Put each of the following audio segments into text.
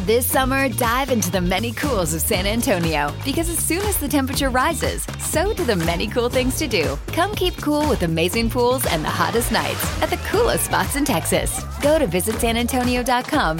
This summer, dive into the many cools of San Antonio because as soon as the temperature rises, so do the many cool things to do. Come keep cool with amazing pools and the hottest nights at the coolest spots in Texas. Go to visitsanantonio.com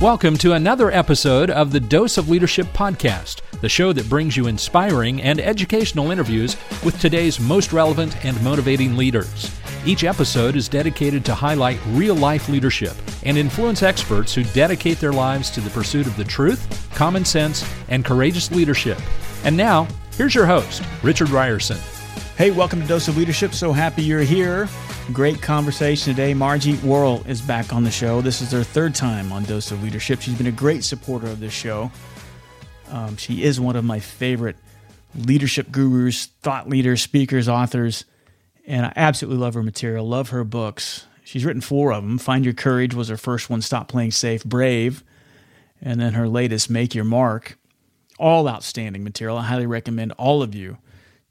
Welcome to another episode of the Dose of Leadership podcast, the show that brings you inspiring and educational interviews with today's most relevant and motivating leaders. Each episode is dedicated to highlight real life leadership and influence experts who dedicate their lives to the pursuit of the truth, common sense, and courageous leadership. And now, here's your host, Richard Rierson. Hey, welcome to Dose of Leadership. So happy you're here. Great conversation today. Margie Warrell is back on the show. This is her third time on Dose of Leadership. She's been a great supporter of this show. Um, she is one of my favorite leadership gurus, thought leaders, speakers, authors, and I absolutely love her material, love her books. She's written four of them. Find Your Courage was her first one, Stop Playing Safe, Brave, and then her latest, Make Your Mark. All outstanding material. I highly recommend all of you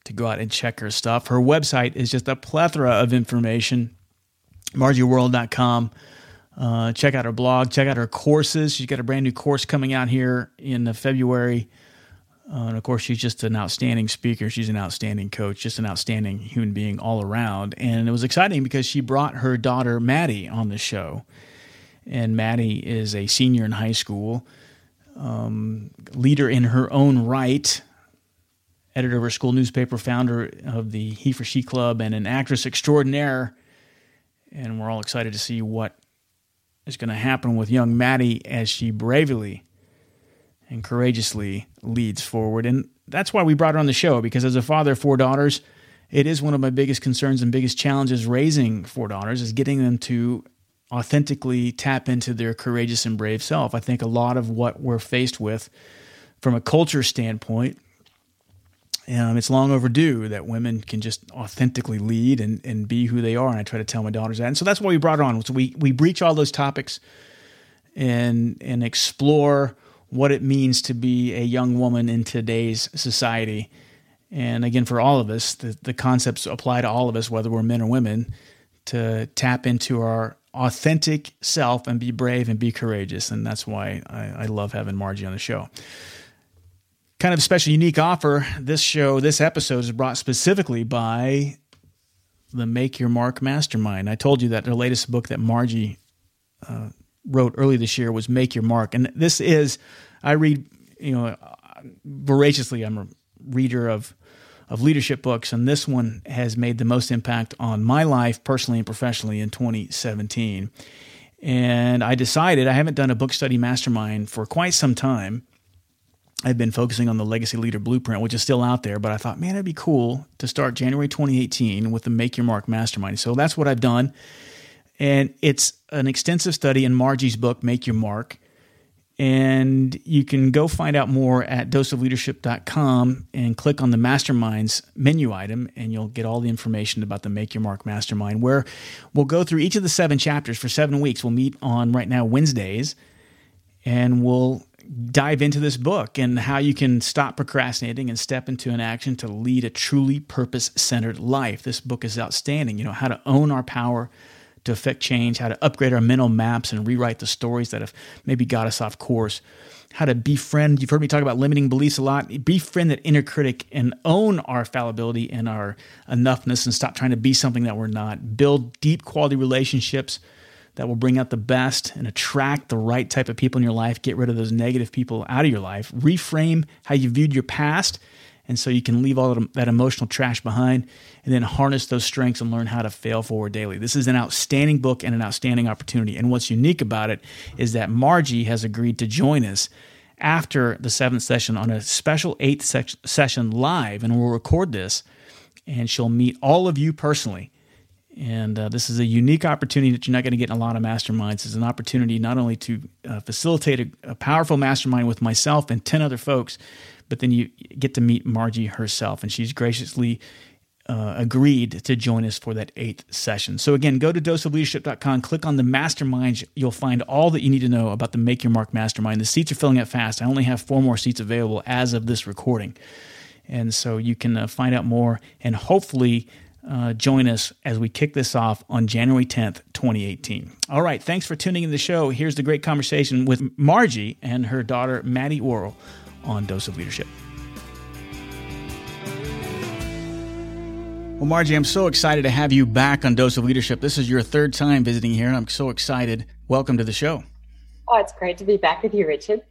to go out and check her stuff. Her website is just a plethora of information, margiewarrell.com. Uh, check out her blog, check out her courses. She's got a brand new course coming out here in February. Uh, and of course, she's just an outstanding speaker. She's an outstanding coach, just an outstanding human being all around. And it was exciting because she brought her daughter, Maddie, on the show. And Maddie is a senior in high school, um, leader in her own right, editor of her school newspaper, founder of the He for She Club, and an actress extraordinaire. And we're all excited to see what is going to happen with young Maddie as she bravely and courageously leads forward. And that's why we brought her on the show, because as a father of four daughters, it is one of my biggest concerns and biggest challenges raising four daughters is getting them to authentically tap into their courageous and brave self. I think a lot of what we're faced with from a culture standpoint um, it's long overdue that women can just authentically lead and, and be who they are. And I try to tell my daughters that. And so that's why we brought on. So we, we breach all those topics and, and explore what it means to be a young woman in today's society. And again, for all of us, the, the concepts apply to all of us, whether we're men or women, to tap into our authentic self and be brave and be courageous. And that's why I, I love having Margie on the show kind of special, unique offer. This show, this episode is brought specifically by the Make Your Mark Mastermind. I told you that the latest book that Margie uh, wrote early this year was Make Your Mark, and this is I read you know voraciously. I'm a reader of of leadership books, and this one has made the most impact on my life personally and professionally in 2017. And I decided I haven't done a book study mastermind for quite some time I've been focusing on the Legacy Leader Blueprint, which is still out there, but I thought, man, it'd be cool to start January 2018 with the Make Your Mark Mastermind. So that's what I've done. And it's an extensive study in Margie's book, Make Your Mark. And you can go find out more at doseofleadership.com and click on the Masterminds menu item, and you'll get all the information about the Make Your Mark Mastermind, where we'll go through each of the seven chapters for seven weeks. We'll meet on right now Wednesdays, and we'll dive into this book and how you can stop procrastinating and step into an action to lead a truly purpose centered life. This book is outstanding. You know, how to own our power to affect change, how to upgrade our mental maps and rewrite the stories that have maybe got us off course, how to befriend. You've heard me talk about limiting beliefs a lot. Befriend that inner critic and own our fallibility and our enoughness and stop trying to be something that we're not. Build deep quality relationships that will bring out the best and attract the right type of people in your life. Get rid of those negative people out of your life. Reframe how you viewed your past. And so you can leave all that emotional trash behind and then harness those strengths and learn how to fail forward daily. This is an outstanding book and an outstanding opportunity. And what's unique about it is that Margie has agreed to join us after the seventh session on a special eighth session live. And we'll record this and she'll meet all of you personally and uh, this is a unique opportunity that you're not going to get in a lot of masterminds. It's an opportunity not only to uh, facilitate a, a, powerful mastermind with myself and 10 other folks, but then you get to meet Margie herself. And she's graciously uh, agreed to join us for that eighth session. So, again, go to doseofleadership.com, click on the masterminds. You'll find all that you need to know about the Make Your Mark mastermind. The seats are filling up fast. I only have four more seats available as of this recording. And so you can uh, find out more and hopefully uh, join us as we kick this off on January 10th, 2018. All right, thanks for tuning in the show. Here's the great conversation with Margie and her daughter, Maddie Warrell, on Dose of Leadership. Well, Margie, I'm so excited to have you back on Dose of Leadership. This is your third time visiting here, and I'm so excited. Welcome to the show. Oh, it's great to be back with you, Richard.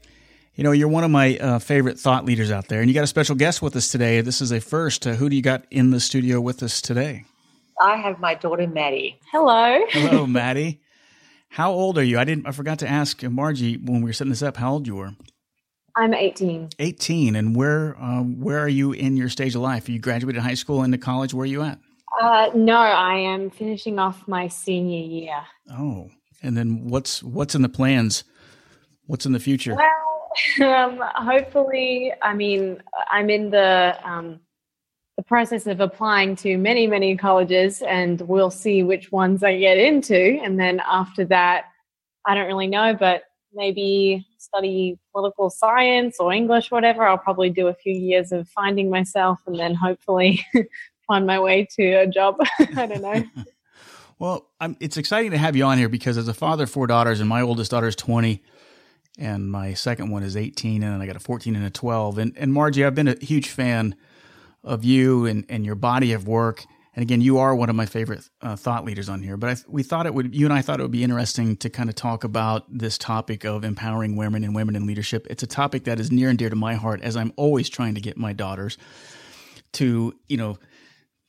You know, you're one of my uh, favorite thought leaders out there, and you got a special guest with us today. This is a first. Uh, who do you got in the studio with us today? I have my daughter Maddie. Hello. Hello, Maddie. How old are you? I didn't. I forgot to ask Margie when we were setting this up. How old you were? I'm 18. 18, and where uh, where are you in your stage of life? You graduated high school into college. Where are you at? Uh, no, I am finishing off my senior year. Oh, and then what's what's in the plans? What's in the future? Well, um, hopefully, I mean, I'm in the um, the process of applying to many, many colleges, and we'll see which ones I get into. And then after that, I don't really know, but maybe study political science or English, whatever. I'll probably do a few years of finding myself, and then hopefully find my way to a job. I don't know. well, it's exciting to have you on here because as a father of four daughters, and my oldest daughter is twenty and my second one is 18 and then I got a 14 and a 12 and and Margie I've been a huge fan of you and and your body of work. And again you are one of my favorite uh, thought leaders on here but I, we thought it would you and I thought it would be interesting to kind of talk about this topic of empowering women and women in leadership. It's a topic that is near and dear to my heart as I'm always trying to get my daughters to you know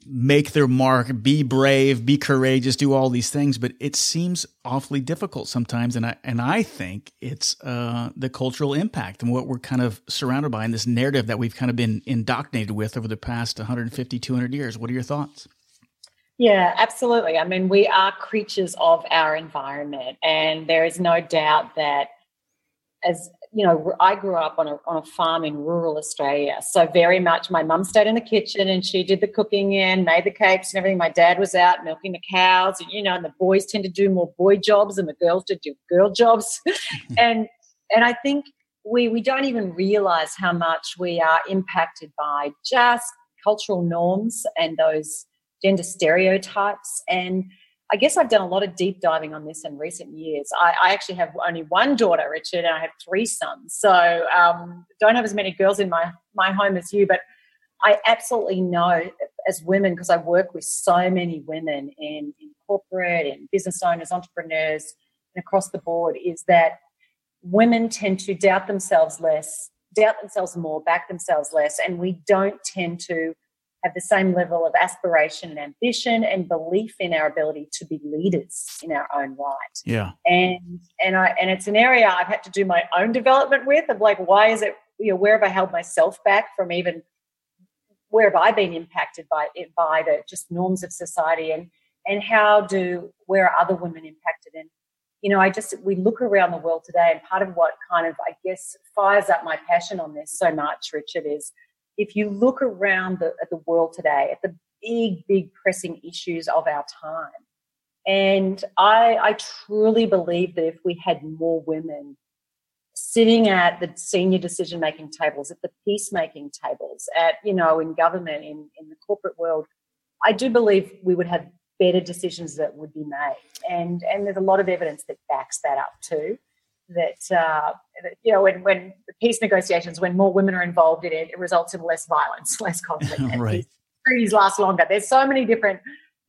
make their mark, be brave, be courageous, do all these things, but it seems awfully difficult sometimes. And I and I think it's uh, the cultural impact and what we're kind of surrounded by in this narrative that we've kind of been indoctrinated with over the past 150, 200 years. What are your thoughts? Yeah, absolutely. I mean, we are creatures of our environment, and there is no doubt that as you know, I grew up on a, on a farm in rural Australia. So very much my mum stayed in the kitchen and she did the cooking and made the cakes and everything. My dad was out milking the cows and, you know, and the boys tend to do more boy jobs and the girls to do girl jobs. and, and I think we, we don't even realize how much we are impacted by just cultural norms and those gender stereotypes and I guess I've done a lot of deep diving on this in recent years. I, I actually have only one daughter, Richard, and I have three sons. So um, don't have as many girls in my my home as you, but I absolutely know as women because I work with so many women in, in corporate and business owners, entrepreneurs, and across the board is that women tend to doubt themselves less, doubt themselves more, back themselves less, and we don't tend to have the same level of aspiration and ambition and belief in our ability to be leaders in our own right. Yeah. And and I and it's an area I've had to do my own development with of like why is it you know where have I held myself back from even where have I been impacted by it by the just norms of society and and how do where are other women impacted and you know I just we look around the world today and part of what kind of I guess fires up my passion on this so much Richard is if you look around the, at the world today, at the big, big pressing issues of our time, and I, I truly believe that if we had more women sitting at the senior decision making tables, at the peacemaking tables, at, you know, in government, in, in the corporate world, I do believe we would have better decisions that would be made. And, and there's a lot of evidence that backs that up too that, uh, that you know when when peace negotiations, when more women are involved in it, it results in less violence, less conflict, and right. treaties last longer. There's so many different.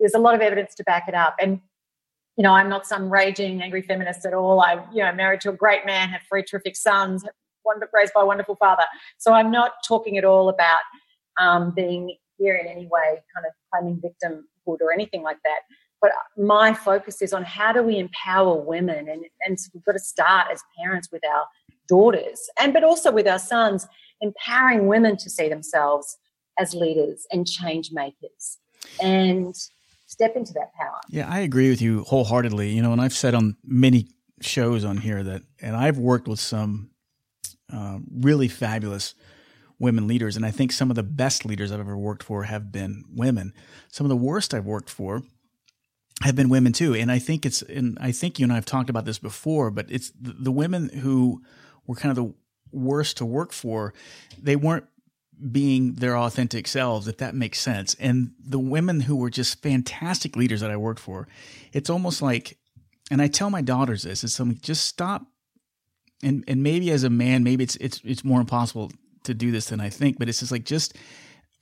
There's a lot of evidence to back it up, and you know I'm not some raging angry feminist at all. I you know married to a great man, have three terrific sons, raised by a wonderful father. So I'm not talking at all about um, being here in any way, kind of claiming victimhood or anything like that but my focus is on how do we empower women and, and we've got to start as parents with our daughters and but also with our sons empowering women to see themselves as leaders and change makers and step into that power. Yeah i agree with you wholeheartedly. You know and i've said on many shows on here that and i've worked with some uh, really fabulous women leaders and i think some of the best leaders i've ever worked for have been women. Some of the worst i've worked for have been women too. And I think it's, and I think you and I have talked about this before, but it's the, the women who were kind of the worst to work for. They weren't being their authentic selves, if that makes sense. And the women who were just fantastic leaders that I worked for, it's almost like, and I tell my daughters this, it's something just stop. And and maybe as a man, maybe it's it's it's more impossible to do this than I think, but it's just like just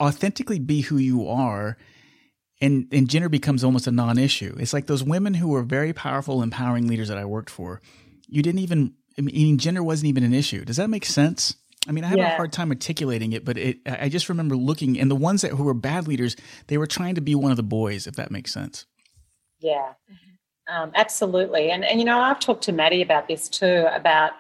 authentically be who you are. And and gender becomes almost a non-issue. It's like those women who were very powerful, empowering leaders that I worked for. You didn't even I mean, gender wasn't even an issue. Does that make sense? I mean, I have yeah. a hard time articulating it, but it, I just remember looking, and the ones that who were bad leaders, they were trying to be one of the boys, if that makes sense. Yeah, um, absolutely. And and you know, I've talked to Maddie about this too. About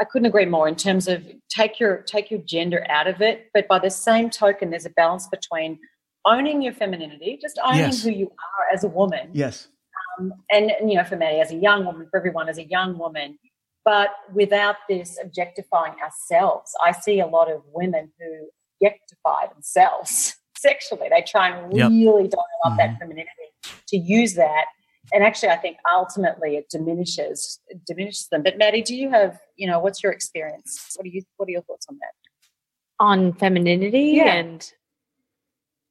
I couldn't agree more in terms of take your take your gender out of it, but by the same token, there's a balance between owning your femininity, just owning yes. who you are as a woman. Yes. Um, and, and you know, for Maddie as a young woman, for everyone as a young woman, but without this objectifying ourselves. I see a lot of women who objectify themselves sexually. They try and really yep. dial up mm-hmm. that femininity to use that. And actually, I think ultimately it diminishes it diminishes them. But Maddie, do you have you know what's your experience? What are you what are your thoughts on that? On femininity yeah. and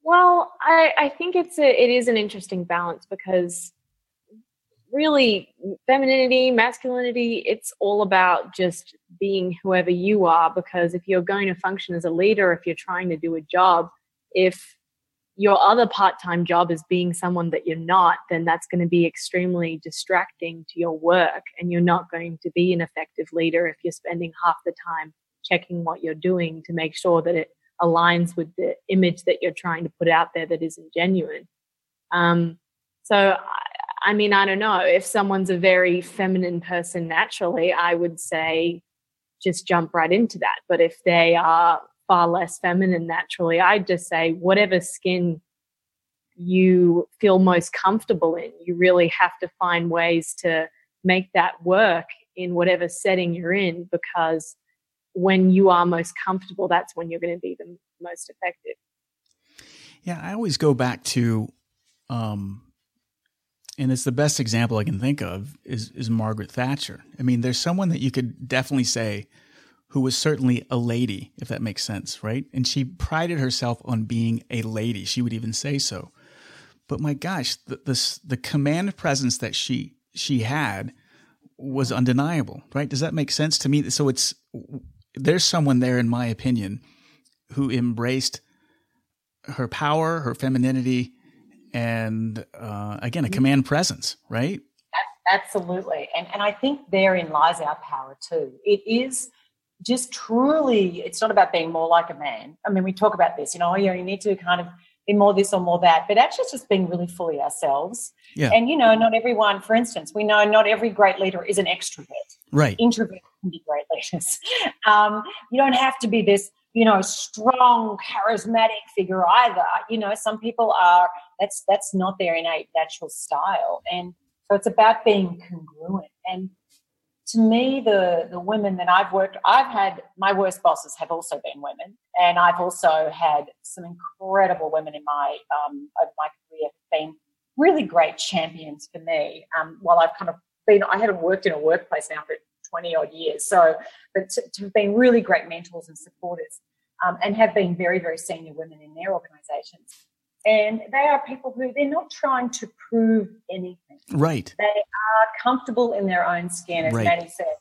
well, I, I think it's a it is an interesting balance because really femininity, masculinity, it's all about just being whoever you are. Because if you're going to function as a leader, if you're trying to do a job, if your other part time job is being someone that you're not, then that's going to be extremely distracting to your work. And you're not going to be an effective leader if you're spending half the time checking what you're doing to make sure that it aligns with the image that you're trying to put out there that isn't genuine. Um, so I I mean, I don't know. If someone's a very feminine person naturally, I would say just jump right into that. But if they are far less feminine naturally, I'd just say whatever skin you feel most comfortable in, you really have to find ways to make that work in whatever setting you're in because when you are most comfortable, that's when you're going to be the most effective. Yeah, I always go back to um, and it's the best example I can think of is is Margaret Thatcher. I mean, there's someone that you could definitely say who was certainly a lady, if that makes sense, right? And she prided herself on being a lady. She would even say so. But my gosh, the the, the command presence that she she had was undeniable, right? Does that make sense to me? So it's there's someone there, in my opinion, who embraced her power, her femininity, and uh, again a mm-hmm. command presence right? Absolutely. And and i think therein lies our power too. It is just truly it's not about being more like a man. I mean we talk about this you know you, know, you need to kind of be more this or more that but actually it's just being really fully ourselves. Yeah. and you know not everyone for instance we know not every great leader is an extrovert. Right. Introverts can be great leaders. Um, you don't have to be this you know strong charismatic figure either. You know some people are that's that's not their innate natural style. And so it's about being congruent. And to me the the women that i've worked i've had my worst bosses have also been women and i've also had some incredible women in my um, over my career been really great champions for me um, while i've kind of been i haven't worked in a workplace now for 20 odd years. So, but to, have been really great mentors and supporters um, and have been very, very senior women in their organizations. And they are people who they're not trying to prove anything. Right. They are comfortable in their own skin, as right. Maddie said.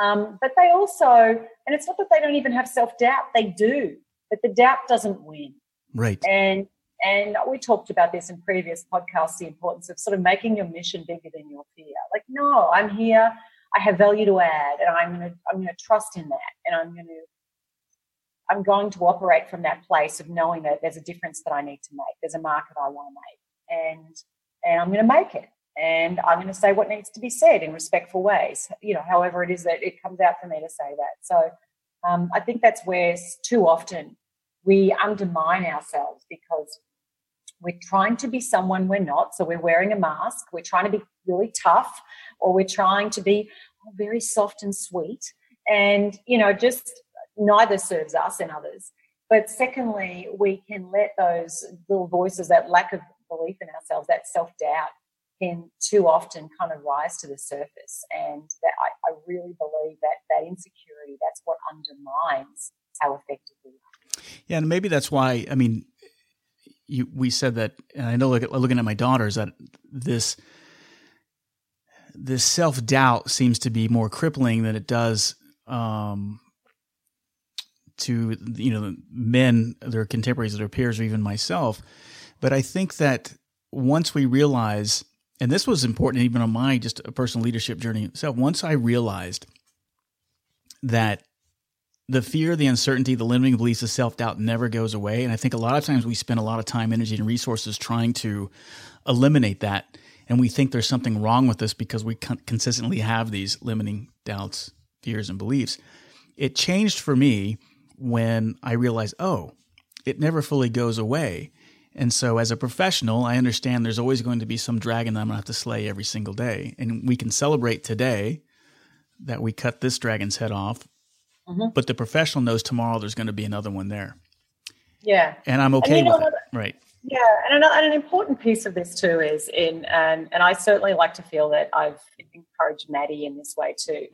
Um, but they also, and it's not that they don't even have self doubt, they do, but the doubt doesn't win. Right. And and we talked about this in previous podcasts, the importance of sort of making your mission bigger than your fear. Like, no, I'm here. I have value to add, and I'm to I'm going to trust in that, and I'm going to I'm going to operate from that place of knowing that there's a difference that I need to make. There's a market I want to make, and and I'm going to make it, and I'm going to say what needs to be said in respectful ways. You know, however it is that it comes out for me to say that. So um, I think that's where too often we undermine ourselves because we're trying to be someone we're not. So we're wearing a mask. We're trying to be really tough, or we're trying to be oh, very soft and sweet. And, you know, just neither serves us and others. But secondly, we can let those little voices, that lack of belief in ourselves, that self doubt, can too often kind of rise to the surface. And that I, I really believe that that insecurity, that's what undermines how effective we are. Yeah, and maybe that's why, I mean, you, we said that, and I know look, looking at my daughters that this this self doubt seems to be more crippling than it does um, to you know men, their contemporaries, their peers, or even myself. But I think that once we realize, and this was important even on my just personal leadership journey itself. Once I realized that the fear, the uncertainty, the limiting beliefs, the self doubt never goes away. And I think a lot of times we spend a lot of time, energy, and resources trying to eliminate that. And we think there's something wrong with us because we consistently have these limiting doubts, fears, and beliefs. It changed for me when I realize, oh, it never fully goes away. And so, as a professional, I understand there's always going to be some dragon that I'm going to have to slay every single day. And we can celebrate today that we cut this dragon's head off, mm-hmm. but the professional knows tomorrow there's going to be another one there. Yeah. And I'm okay and with it. Right. Yeah, and an, and an, important piece of this too is in, and, and I certainly like to feel that I've encouraged Maddie in this way too,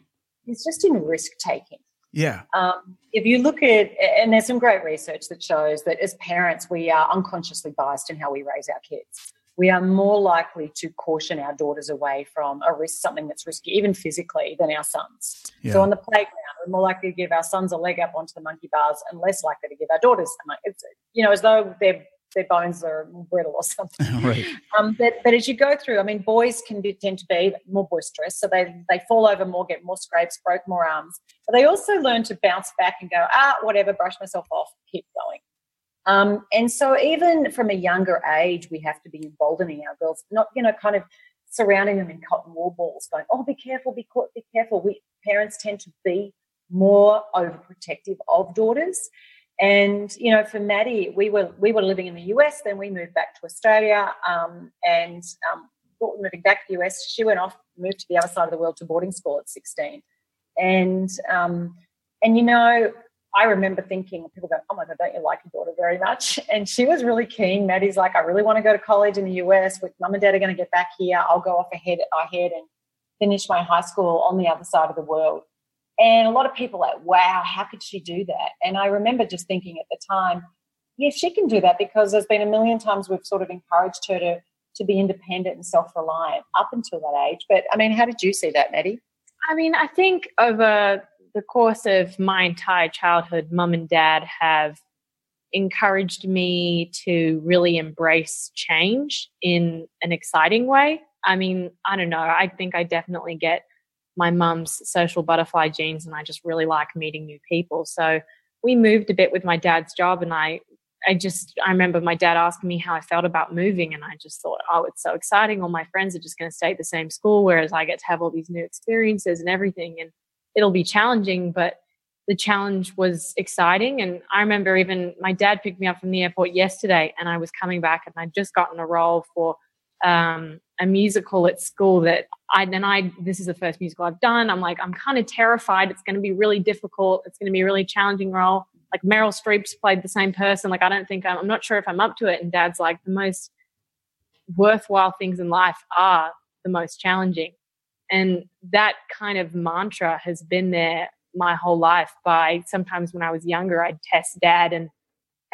is just in risk taking. Yeah. Um, if you look at, and there's some great research that shows that as parents, we are unconsciously biased in how we raise our kids. We are more likely to caution our daughters away from a risk, something that's risky, even physically, than our sons. Yeah. So on the playground, we're more likely to give our sons a leg up onto the monkey bars and less likely to give our daughters, it's, you know, as though they're their bones are brittle or something. right. Um, but, but as you go through, I mean, boys can be, tend to be more boisterous, so they they fall over more, get more scrapes, broke more arms. But they also learn to bounce back and go, ah, whatever, brush myself off, keep going. Um, and so even from a younger age, we have to be emboldening our girls, not you know, kind of surrounding them in cotton wool balls, going, oh, be careful, be be careful. We parents tend to be more overprotective of daughters. And you know, for Maddie, we were we were living in the US. Then we moved back to Australia, um, and um, moving back to the US, she went off, moved to the other side of the world to boarding school at 16. And um, and you know, I remember thinking, people go, "Oh my God, don't you like your daughter very much?" And she was really keen. Maddie's like, "I really want to go to college in the US. With mum and dad are going to get back here. I'll go off ahead ahead and finish my high school on the other side of the world." And a lot of people like, wow, how could she do that? And I remember just thinking at the time, yeah, she can do that because there's been a million times we've sort of encouraged her to to be independent and self-reliant up until that age. But I mean, how did you see that, Maddie? I mean, I think over the course of my entire childhood, mum and dad have encouraged me to really embrace change in an exciting way. I mean, I don't know. I think I definitely get my mum's social butterfly genes and I just really like meeting new people. So we moved a bit with my dad's job and I I just I remember my dad asking me how I felt about moving and I just thought, oh, it's so exciting. All my friends are just going to stay at the same school whereas I get to have all these new experiences and everything and it'll be challenging, but the challenge was exciting and I remember even my dad picked me up from the airport yesterday and I was coming back and I'd just gotten a role for um, a musical at school that I then I this is the first musical I've done. I'm like I'm kind of terrified. It's going to be really difficult. It's going to be a really challenging role. Like Meryl Streep's played the same person. Like I don't think I'm, I'm not sure if I'm up to it. And Dad's like the most worthwhile things in life are the most challenging, and that kind of mantra has been there my whole life. By sometimes when I was younger, I'd test Dad and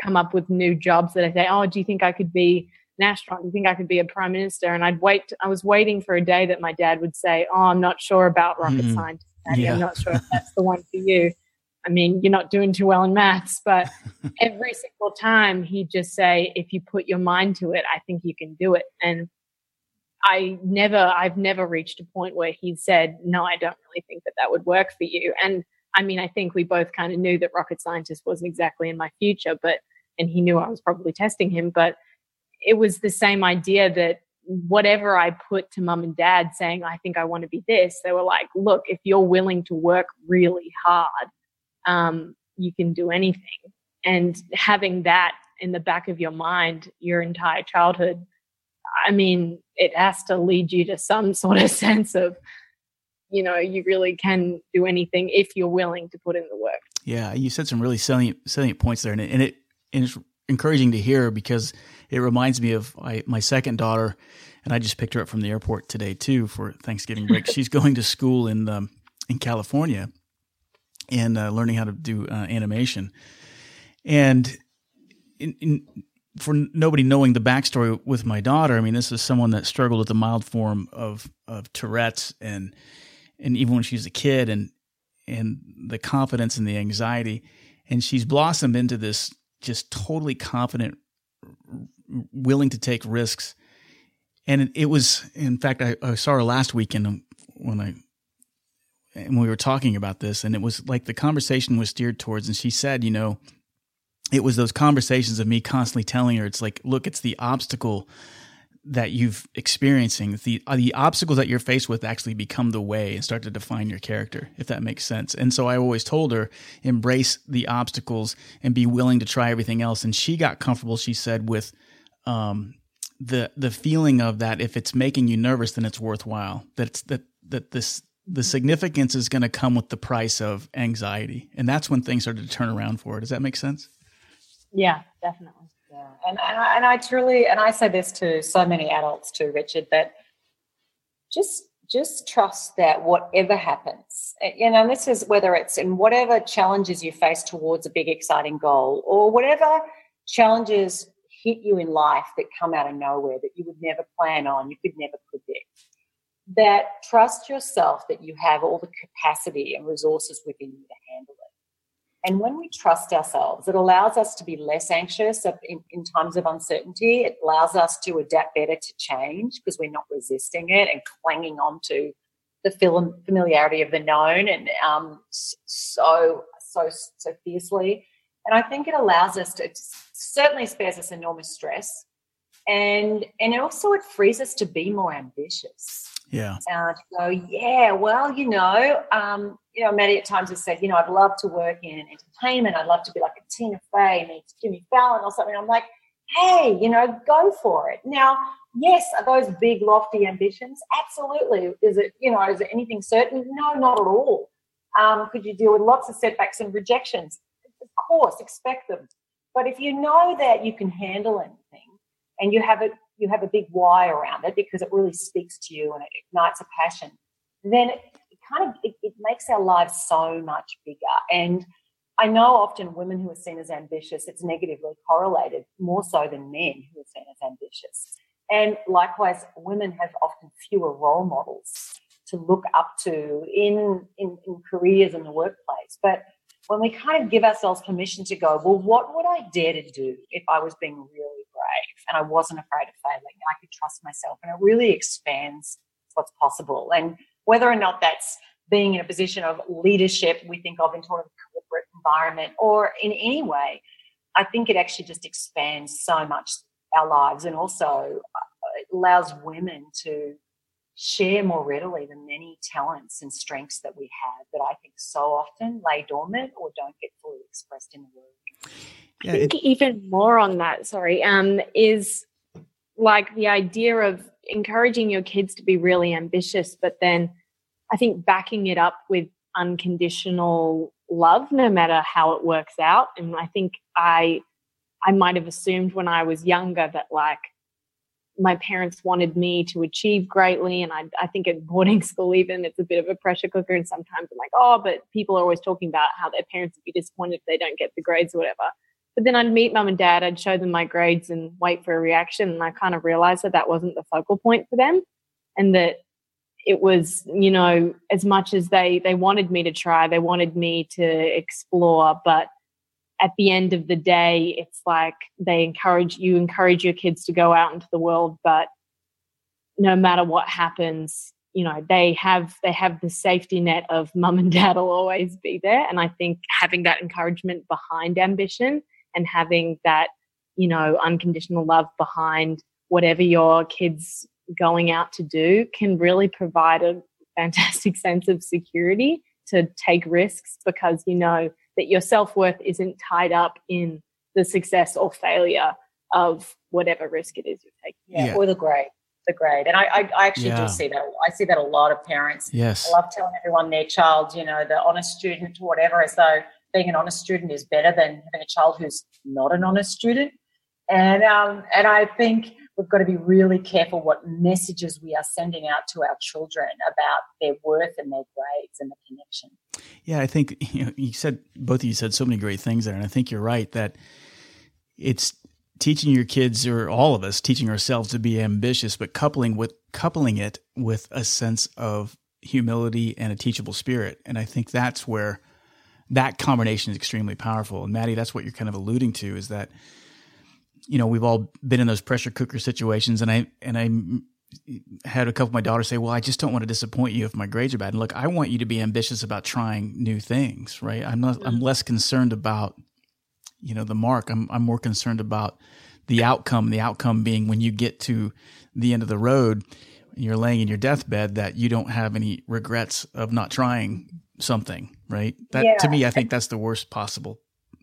come up with new jobs that I say, oh, do you think I could be astronaut. You think I could be a prime minister? And I'd wait. I was waiting for a day that my dad would say, "Oh, I'm not sure about rocket mm. science. Yeah. I'm not sure if that's the one for you." I mean, you're not doing too well in maths, but every single time he'd just say, "If you put your mind to it, I think you can do it." And I never, I've never reached a point where he said, "No, I don't really think that that would work for you." And I mean, I think we both kind of knew that rocket scientist wasn't exactly in my future, but and he knew I was probably testing him, but it was the same idea that whatever I put to mum and dad saying, I think I want to be this, they were like, look, if you're willing to work really hard, um, you can do anything. And having that in the back of your mind your entire childhood, I mean, it has to lead you to some sort of sense of, you know, you really can do anything if you're willing to put in the work. Yeah, you said some really salient, salient points there, and it, and it, and it's encouraging to hear because it reminds me of my, my second daughter, and I just picked her up from the airport today too for Thanksgiving break. She's going to school in um, in California and uh, learning how to do uh, animation, and in, in, for nobody knowing the backstory with my daughter, I mean, this is someone that struggled with a mild form of of Tourette's, and and even when she was a kid, and and the confidence and the anxiety, and she's blossomed into this just totally confident, willing to take risks. And it, it was, in fact, I, I, saw her last weekend when I and we were talking about this, and it was like the conversation was steered towards, and she said, you know, it was those conversations of me constantly telling her, it's like, look, it's the obstacle that you've experiencing the uh, the obstacles that you're faced with actually become the way and start to define your character if that makes sense. And so i always told her embrace the obstacles and be willing to try everything else. And she got comfortable she said with um, the the feeling of that if it's making you nervous then it's worthwhile. That that that this the significance is going to come with the price of anxiety. And that's when things started to turn around for her. Does that make sense? Yeah definitely yeah, and and I, and I truly and I say this to so many adults too, Richard, that just just trust that whatever happens, eh, you know, this is whether it's in whatever challenges you face towards a big exciting goal or whatever challenges hit you in life that come out of nowhere that you would never plan on, you could never predict. That trust yourself that you have all the capacity and resources within you to handle. And when we trust ourselves, it allows us to be less anxious in, in, times of uncertainty. It allows us to adapt better to change because we're not resisting it and clinging on to the familiarity of the known and um, so, so, so fiercely. And I think it allows us to, it certainly spares us enormous stress. And, and also it frees us to be more ambitious. Yeah. Uh, to go, yeah, well, you know, um, you know, Maddie at times has said, you know, I'd love to work in entertainment. I'd love to be like a Tina Fey and Jimmy Fallon or something. I'm like, hey, you know, go for it. Now, yes, are those big, lofty ambitions? Absolutely. Is it, you know, is it anything certain? No, not at all. Um, could you deal with lots of setbacks and rejections? Of course, expect them. But if you know that you can handle anything and you have it you have a big why around it because it really speaks to you and it ignites a passion, then it, kind of it, it makes our lives so much bigger. And I know often women who are seen as ambitious, it's negatively correlated more so than men who are seen as ambitious. And likewise, women have often fewer role models to look up to in, in, in careers in the workplace. But when we kind of give ourselves permission to go, well, what would I dare to do if I was being really brave and I wasn't afraid of failing? I could trust myself, and it really expands what's possible. And whether or not that's being in a position of leadership, we think of in sort of corporate environment, or in any way, I think it actually just expands so much our lives, and also uh, it allows women to share more readily the many talents and strengths that we have that I think so often lay dormant or don't get fully expressed in the world. Yeah, I think it, even more on that, sorry, um, is like the idea of encouraging your kids to be really ambitious, but then I think backing it up with unconditional love, no matter how it works out. And I think I I might have assumed when I was younger that like my parents wanted me to achieve greatly. And I, I think at boarding school, even it's a bit of a pressure cooker. And sometimes I'm like, oh, but people are always talking about how their parents would be disappointed if they don't get the grades or whatever. But then I'd meet mum and dad, I'd show them my grades and wait for a reaction. And I kind of realized that that wasn't the focal point for them and that it was, you know, as much as they, they wanted me to try, they wanted me to explore, but at the end of the day, it's like they encourage you encourage your kids to go out into the world, but no matter what happens, you know, they have they have the safety net of mum and dad will always be there. And I think having that encouragement behind ambition and having that, you know, unconditional love behind whatever your kids going out to do can really provide a fantastic sense of security to take risks because you know that your self worth isn't tied up in the success or failure of whatever risk it is you're taking. Yeah, yeah. or the grade. The grade. And I, I, I actually yeah. do see that. I see that a lot of parents. Yes. I love telling everyone their child, you know, the honest student or whatever, as though being an honest student is better than having a child who's not an honest student. And um, and I think we've got to be really careful what messages we are sending out to our children about their worth and their grades and the connection. Yeah, I think you, know, you said both of you said so many great things there, and I think you're right that it's teaching your kids or all of us teaching ourselves to be ambitious, but coupling with coupling it with a sense of humility and a teachable spirit. And I think that's where that combination is extremely powerful. And Maddie, that's what you're kind of alluding to is that you know we've all been in those pressure cooker situations, and I and I had a couple of my daughters say, "Well, I just don't want to disappoint you if my grades are bad." And look, I want you to be ambitious about trying new things, right? I'm not. I'm less concerned about you know the mark. I'm I'm more concerned about the outcome. The outcome being when you get to the end of the road, and you're laying in your deathbed that you don't have any regrets of not trying something, right? That yeah. to me, I think that's the worst possible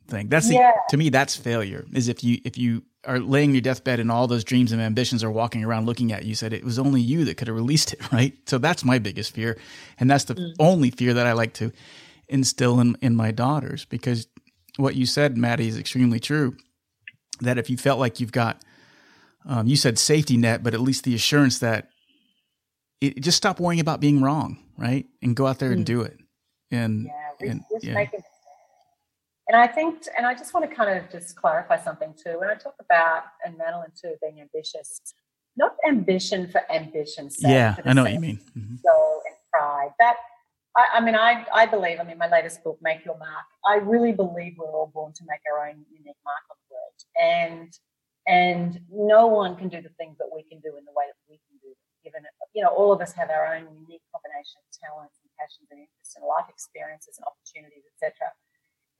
thing. That's the, yeah. to me that's failure. Is if you if you are laying your deathbed and all those dreams and ambitions are walking around looking at you, said it was only you that could have released it, right? So that's my biggest fear, and that's the mm. only fear that I like to instill in in my daughters because what you said, Maddie, is extremely true. That if you felt like you've got, um, you said safety net, but at least the assurance that it, just stop worrying about being wrong, right, and go out there and mm. do it. And yeah, and, yeah. And I think, and I just want to kind of just clarify something too. When I talk about, and Madeline too, being ambitious, not ambition for ambition's sake. Yeah, I know what you mean. Mm-hmm. and pride. That, I, I, mean, I, I believe, I mean, my latest book, Make Your Mark, I really believe we're all born to make our own unique mark on the world. And, and no one can do the things that we can do in the way that we can do them, given, you know, all of us have our own unique combination of talents and passions and interests and life experiences and opportunities, etc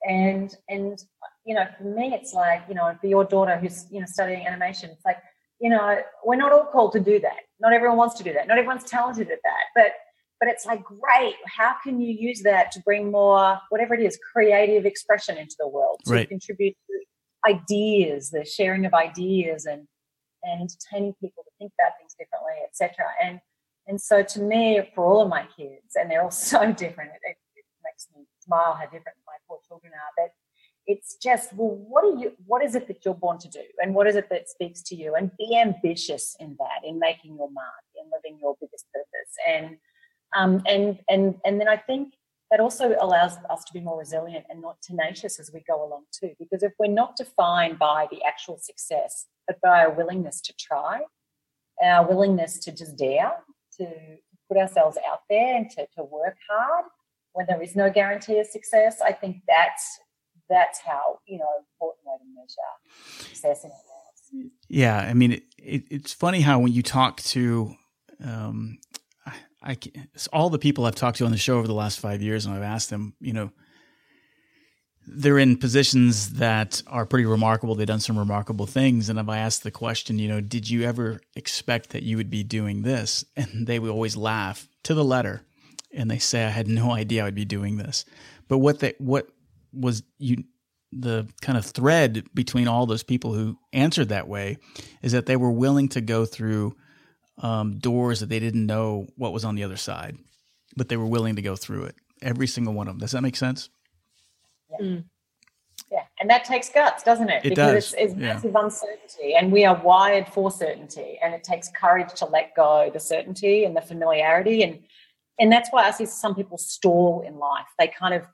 and and you know for me it's like you know for your daughter who's you know studying animation it's like you know we're not all called to do that. Not everyone wants to do that. Not everyone's talented at that. But but it's like great. How can you use that to bring more whatever it is creative expression into the world? To right. contribute to ideas the sharing of ideas and and entertaining people to think about things differently etc and and so to me for all of my kids and they're all so different it, it makes me smile how different poor children are that it's just well what are you what is it that you're born to do? And what is it that speaks to you? And be ambitious in that in making your mark in living your biggest purpose. And um, and and and then i think that also allows us to be more resilient and not tenacious as we go along too. Because if we're not defined by the actual success but by our willingness to try our willingness to just dare to put ourselves out there and to, to work hard when there is no guarantee of success, I think that's that's how you know important way to measure success in. Yeah, I mean, it, it, it's funny how when you talk to, um, I, I all the people I've talked to on the show over the last five years, and I've asked them, you know, they're in positions that are pretty remarkable. They've done some remarkable things, and if I asked the question, you know, did you ever expect that you would be doing this? And they would always laugh to the letter and they say I had no idea I'd be doing this. But what they what was you the kind of thread between all those people who answered that way is that they were willing to go through um, doors that they didn't know what was on the other side, but they were willing to go through it. Every single one of them. Does that make sense? Yeah. Mm. Yeah, and that takes guts, doesn't it? It because does. it's, it's yeah. massive uncertainty, and we are wired for certainty, and it takes courage to let go the certainty and the familiarity, and and that's why I see some people stall in life. They kind of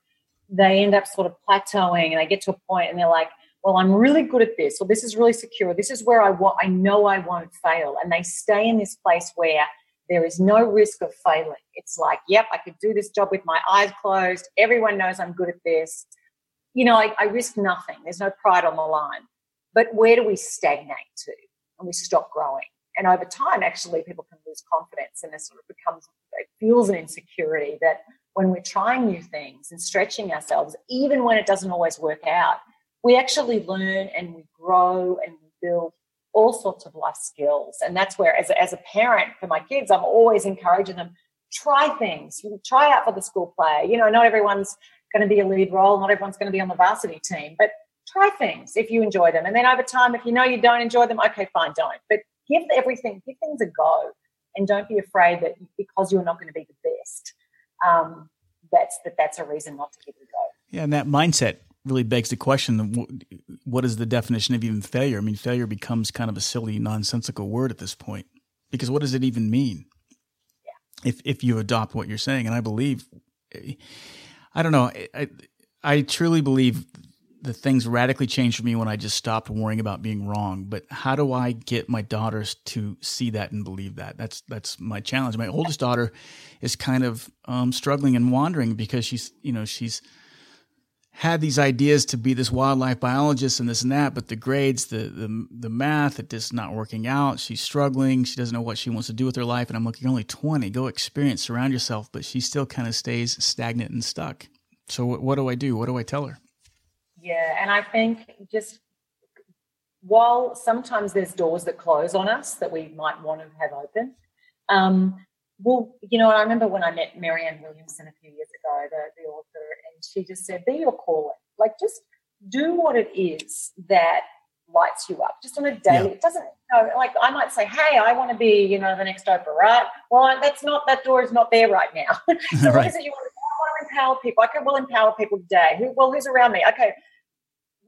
they end up sort of plateauing and they get to a point and they're like, well, I'm really good at this, or this is really secure. This is where I want I know I won't fail. And they stay in this place where there is no risk of failing. It's like, yep, I could do this job with my eyes closed. Everyone knows I'm good at this. You know, I, I risk nothing. There's no pride on the line. But where do we stagnate to? And we stop growing. And over time, actually, people can lose confidence and it sort of becomes, it feels an insecurity that when we're trying new things and stretching ourselves, even when it doesn't always work out, we actually learn and we grow and we build all sorts of life skills. And that's where, as a, as a parent for my kids, I'm always encouraging them try things, try out for the school play. You know, not everyone's going to be a lead role, not everyone's going to be on the varsity team, but try things if you enjoy them. And then over time, if you know you don't enjoy them, okay, fine, don't. But give everything, give things a go, and don't be afraid that because you're not going to be the best, um, that's that that's a reason not to give it a go. Yeah, and that mindset really begs the question what is the definition of even failure? I mean, failure becomes kind of a silly, nonsensical word at this point because what does it even mean? Yeah. If, if you adopt what you're saying, and I believe, I don't know, I, I truly believe the things radically changed for me when I just stopped worrying about being wrong. But how do I get my daughters to see that and believe that? That's that's my challenge. My oldest daughter is kind of um, struggling and wandering because she's you know she's had these ideas to be this wildlife biologist and this and that, but the grades, the the the math, it just not working out. She's struggling. She doesn't know what she wants to do with her life. And I'm like, you're only 20. Go experience, surround yourself. But she still kind of stays stagnant and stuck. So what, what do I do? What do I tell her? Yeah, and I think just while sometimes there's doors that close on us that we might want to have open, um, well, you know, I remember when I met Marianne Williamson a few years ago, the, the author, and she just said, be your calling. Like, just do what it is that lights you up just on a daily. Yeah. It doesn't, you know, like I might say, hey, I want to be, you know, the next Oprah, right? Well, that's not, that door is not there right now. so right. what is it you want to do? I want to empower people. Okay, well, empower people today. Who, well, who's around me? Okay,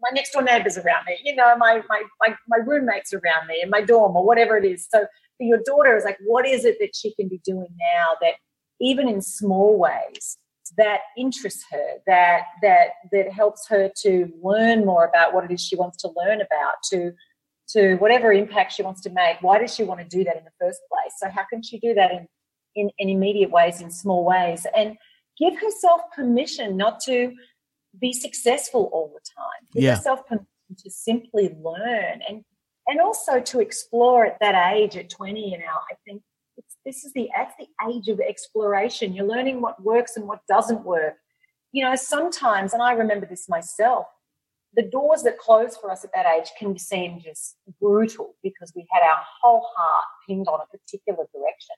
my next door neighbors around me, you know, my, my, my, my roommates around me in my dorm or whatever it is. So for your daughter is like, what is it that she can be doing now that even in small ways that interests her, that that that helps her to learn more about what it is she wants to learn about, to to whatever impact she wants to make. Why does she want to do that in the first place? So how can she do that in in, in immediate ways, in small ways, and give herself permission not to be successful all the time. Give yeah. yourself permission to simply learn and and also to explore at that age at 20 you know i think this is the that's the age of exploration you're learning what works and what doesn't work you know sometimes and i remember this myself the doors that close for us at that age can seem just brutal because we had our whole heart pinned on a particular direction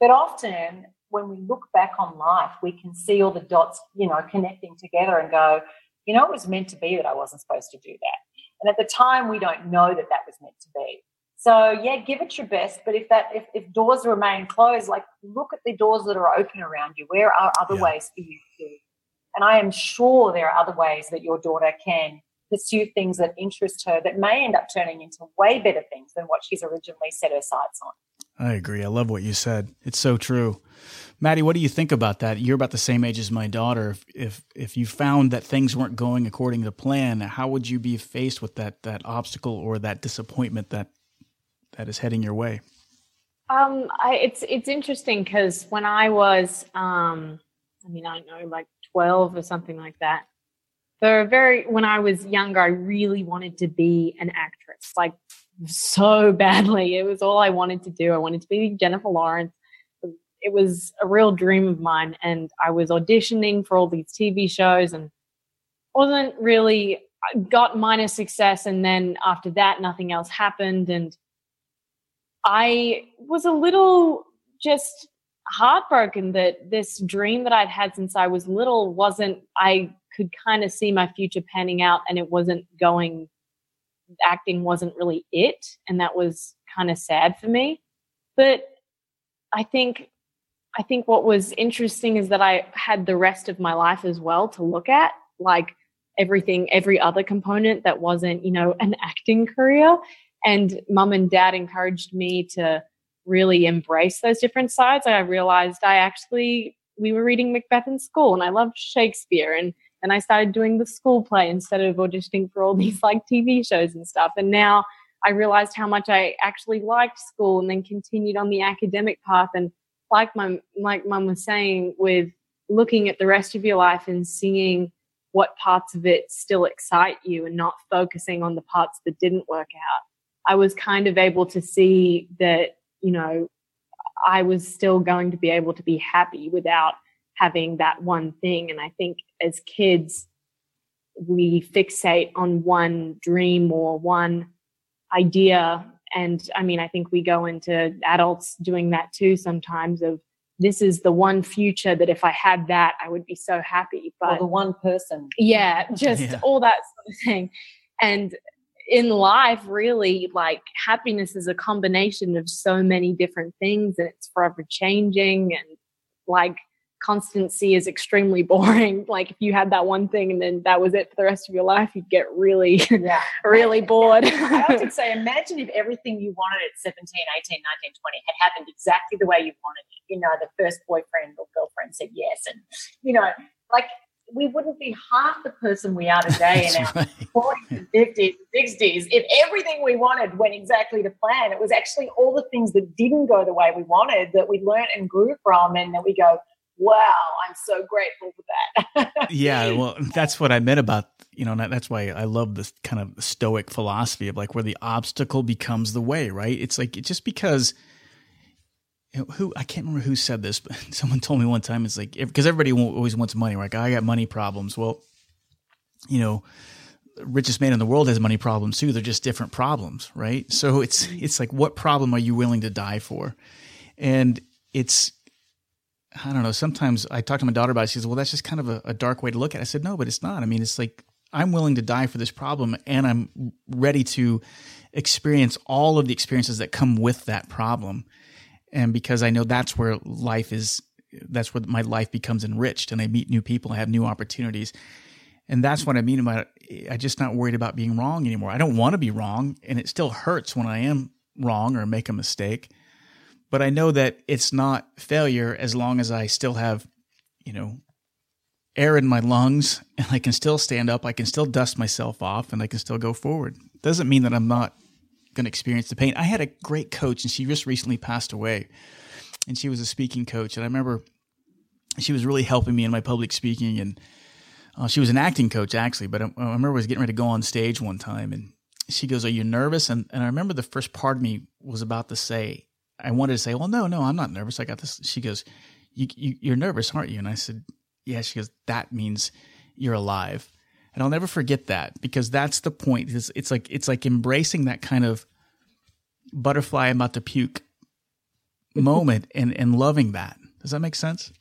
but often when we look back on life we can see all the dots you know connecting together and go you know it was meant to be that i wasn't supposed to do that and at the time, we don't know that that was meant to be. So yeah, give it your best. But if that if, if doors remain closed, like look at the doors that are open around you. Where are other yeah. ways for you to? And I am sure there are other ways that your daughter can pursue things that interest her that may end up turning into way better things than what she's originally set her sights on. I agree. I love what you said. It's so true. Maddie, what do you think about that? You're about the same age as my daughter. If, if if you found that things weren't going according to plan, how would you be faced with that that obstacle or that disappointment that that is heading your way? Um, I, it's it's interesting because when I was, um, I mean, I know, like twelve or something like that. So very when I was younger, I really wanted to be an actress, like so badly. It was all I wanted to do. I wanted to be Jennifer Lawrence it was a real dream of mine and i was auditioning for all these tv shows and wasn't really got minor success and then after that nothing else happened and i was a little just heartbroken that this dream that i'd had since i was little wasn't i could kind of see my future panning out and it wasn't going acting wasn't really it and that was kind of sad for me. But i think I think what was interesting is that I had the rest of my life as well to look at, like everything, every other component that wasn't, you know, an acting career. And mum and dad encouraged me to really embrace those different sides. I realized I actually, we were reading Macbeth in school and I loved Shakespeare. And then I started doing the school play instead of auditioning for all these like TV shows and stuff. And now I realized how much I actually liked school and then continued on the academic path and like my like mum was saying with looking at the rest of your life and seeing what parts of it still excite you and not focusing on the parts that didn't work out i was kind of able to see that you know i was still going to be able to be happy without having that one thing. And i think as kids we fixate on one dream or one idea and i mean i think we go into adults doing that too sometimes of this is the one future that if i had that i would be so happy but or the one person yeah just yeah. all that sort of thing and in life really like happiness is a combination of so many different things and it's forever changing and like constancy is extremely boring. Like if you had that one thing and then that was it for the rest of your life, you'd get really, yeah. really bored. I often say, imagine if everything you wanted at 17, 18, 19, 20 had happened exactly the way you wanted it. You know, the first boyfriend or girlfriend said yes. And, you know, like we wouldn't be half the person we are today in our right. 40s, 50s, 60s if everything we wanted went exactly to plan. It was actually all the things that didn't go the way we wanted that we learned and grew from, and that we go, wow, I'm so grateful for that. yeah, well, that's what I meant about, you know, that's why I love this kind of stoic philosophy of like where the obstacle becomes the way, right? It's like, just because – who I can't remember who said this, but someone told me one time it's like because everybody always wants money. Like I got money problems. Well, you know, richest man in the world has money problems too. They're just different problems, right? So it's mm-hmm. it's like what problem are you willing to die for? And it's I don't know. Sometimes I talk to my daughter about it. She says, "Well, that's just kind of a, a dark way to look at." it. I said, "No, but it's not. I mean, it's like I'm willing to die for this problem, and I'm ready to experience all of the experiences that come with that problem." and because I know that's where life is that's where my life becomes enriched and I meet new people, I have new opportunities. And that's what I mean about. I'm just not worried about being wrong anymore. I don't want to be wrong, and it still hurts when I am wrong or make a mistake. But I know that it's not failure as long as I still have, you know, air in my lungs and I can still stand up, I can still dust myself off, and I can still go forward. Doesn't mean that I'm not going to experience the pain. I had a great coach, and she just recently passed away. And she was a speaking coach, and I remember she was really helping me in my public speaking. And uh, she was an acting coach actually, but I, I, remember I was getting ready to go on stage one time, and she goes, "Are you nervous?" And and I remember the first part of me was about to say, I wanted to say, "Well, no, no, I'm not nervous. I got this." She goes, you, you, "You're nervous, aren't you?" And I said, "Yeah." She goes, "That means you're alive." and I'll never forget that because that's the point. It's, it's like it's like embracing that kind of butterfly I'm about to puke moment and and loving that. Does that make sense?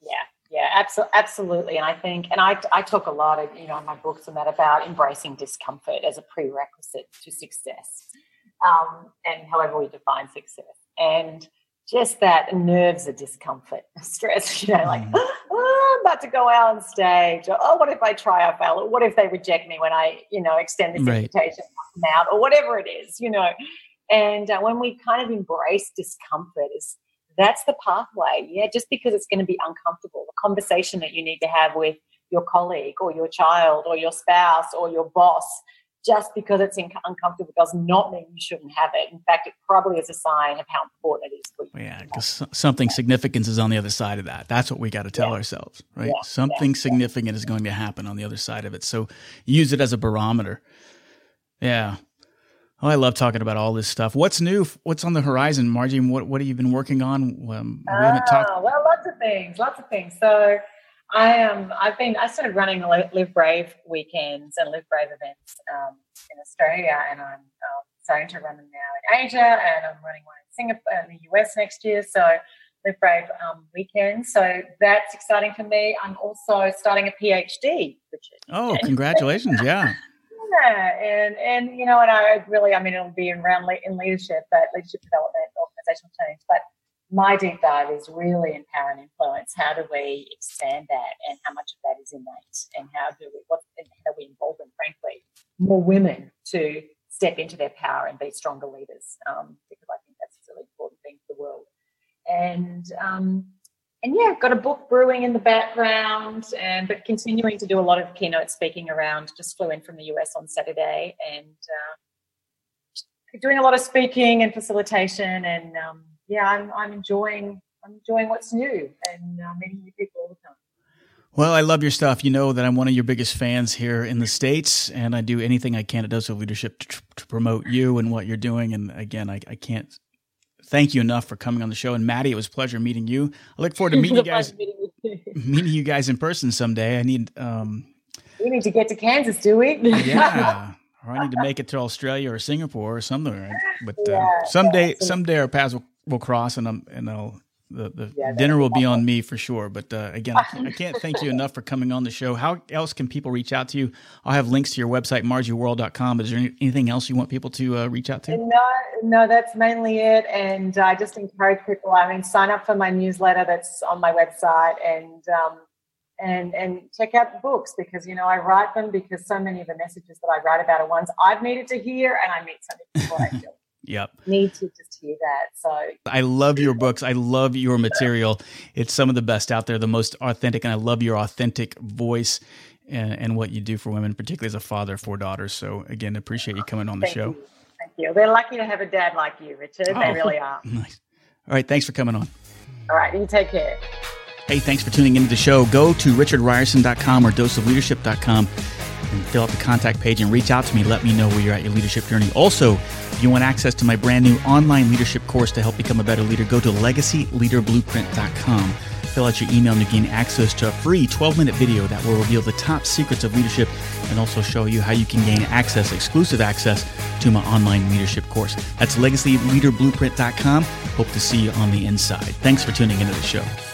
Yeah, yeah, absolutely, absolutely. And I think, and I I talk a lot, of, you know, in my books and that about embracing discomfort as a prerequisite to success, um, and however we define success, and just that nerves of discomfort, stress. You know, like. Oh, I'm about to go out on stage. Or, oh, what if I try or fail? Or what if they reject me when I, you know, extend this right. invitation out or whatever it is, you know. And uh, when we kind of embrace discomfort is that's the pathway. Yeah, just because it's going to be uncomfortable, the conversation that you need to have with your colleague or your child or your spouse or your boss just because it's uncomfortable does not mean you shouldn't have it. In fact, it probably is a sign of how important it is for you. Yeah, because something yeah. significant is on the other side of that. That's what we got to tell yeah. ourselves, right? Yeah. Something significant is going to happen on the other side of it. So use it as a barometer. Yeah. Oh, I love talking about all this stuff. What's new? What's on the horizon, Margie? What What have you been working on? Um, we haven't talked. Ah, well, lots of things. Lots of things. So I am. Um, I've been. I started running Live Brave weekends and Live Brave events um, in Australia, and I'm um, starting to run them now in Asia, and I'm running one in Singapore, in the US next year. So Live Brave um, weekends. So that's exciting for me. I'm also starting a PhD, Richard. Oh, congratulations! yeah. Yeah, and and you know, and I really, I mean, it'll be around in leadership, but leadership development, organizational change, but my deep dive is really in power and influence. How do we expand that, and how much of that is innate, and how do we what and how do we involve, them, frankly, more women to step into their power and be stronger leaders? Um, because I think that's a really important thing for the world. And um, and yeah, got a book brewing in the background, and but continuing to do a lot of keynote speaking around. Just flew in from the US on Saturday, and uh, doing a lot of speaking and facilitation and um, yeah, I'm, I'm enjoying I'm enjoying what's new and uh, meeting new people all the time. Well, I love your stuff. You know that I'm one of your biggest fans here in the States, and I do anything I can at Dose of Leadership to, to promote you and what you're doing. And again, I, I, can't thank you enough for coming on the show. And Maddie, it was a pleasure meeting you. I look forward to meeting you guys, meeting, meeting you guys in person someday. I need. Um, we need to get to Kansas, do we? yeah. Or I need to make it to Australia or Singapore or somewhere. But uh, yeah, someday, yeah, someday our paths will will cross and I'm and I'll the, the yeah, dinner will be on me for sure. But uh, again, I can't, I can't, thank you enough for coming on the show. How else can people reach out to you? I'll have links to your website, margiewarrell.com. But is there anything else you want people to uh, reach out to? No, no, that's mainly it. And I just encourage people. I mean, sign up for my newsletter that's on my website, and um, and and check out the books because you know I write them because so many of the messages that I write about are ones I've needed to hear, and I meet so many people I feel Yep. Need to just hear that. So I love your books. I love your material. It's some of the best out there, the most authentic, and I love your authentic voice and, and what you do for women, particularly as a father of four daughters. So again, appreciate you coming on the Thank show. You. Thank you. They're lucky to have a dad like you, Richard. Oh, they really are. Nice. All right. Thanks for coming on. All right. You take care. Hey, thanks for tuning into the show. Go to richardrierson.com or doseofleadership.com and fill out the contact page and reach out to me. Let me know where you're at your leadership journey. Also, if you want access to my brand new online leadership course to help become a better leader, go to legacyleaderblueprint.com. Fill out your email and gain access to a free 12 minute video that will reveal the top secrets of leadership and also show you how you can gain access, exclusive access to my online leadership course. That's legacyleaderblueprint.com. Hope to see you on the inside. Thanks for tuning into the show.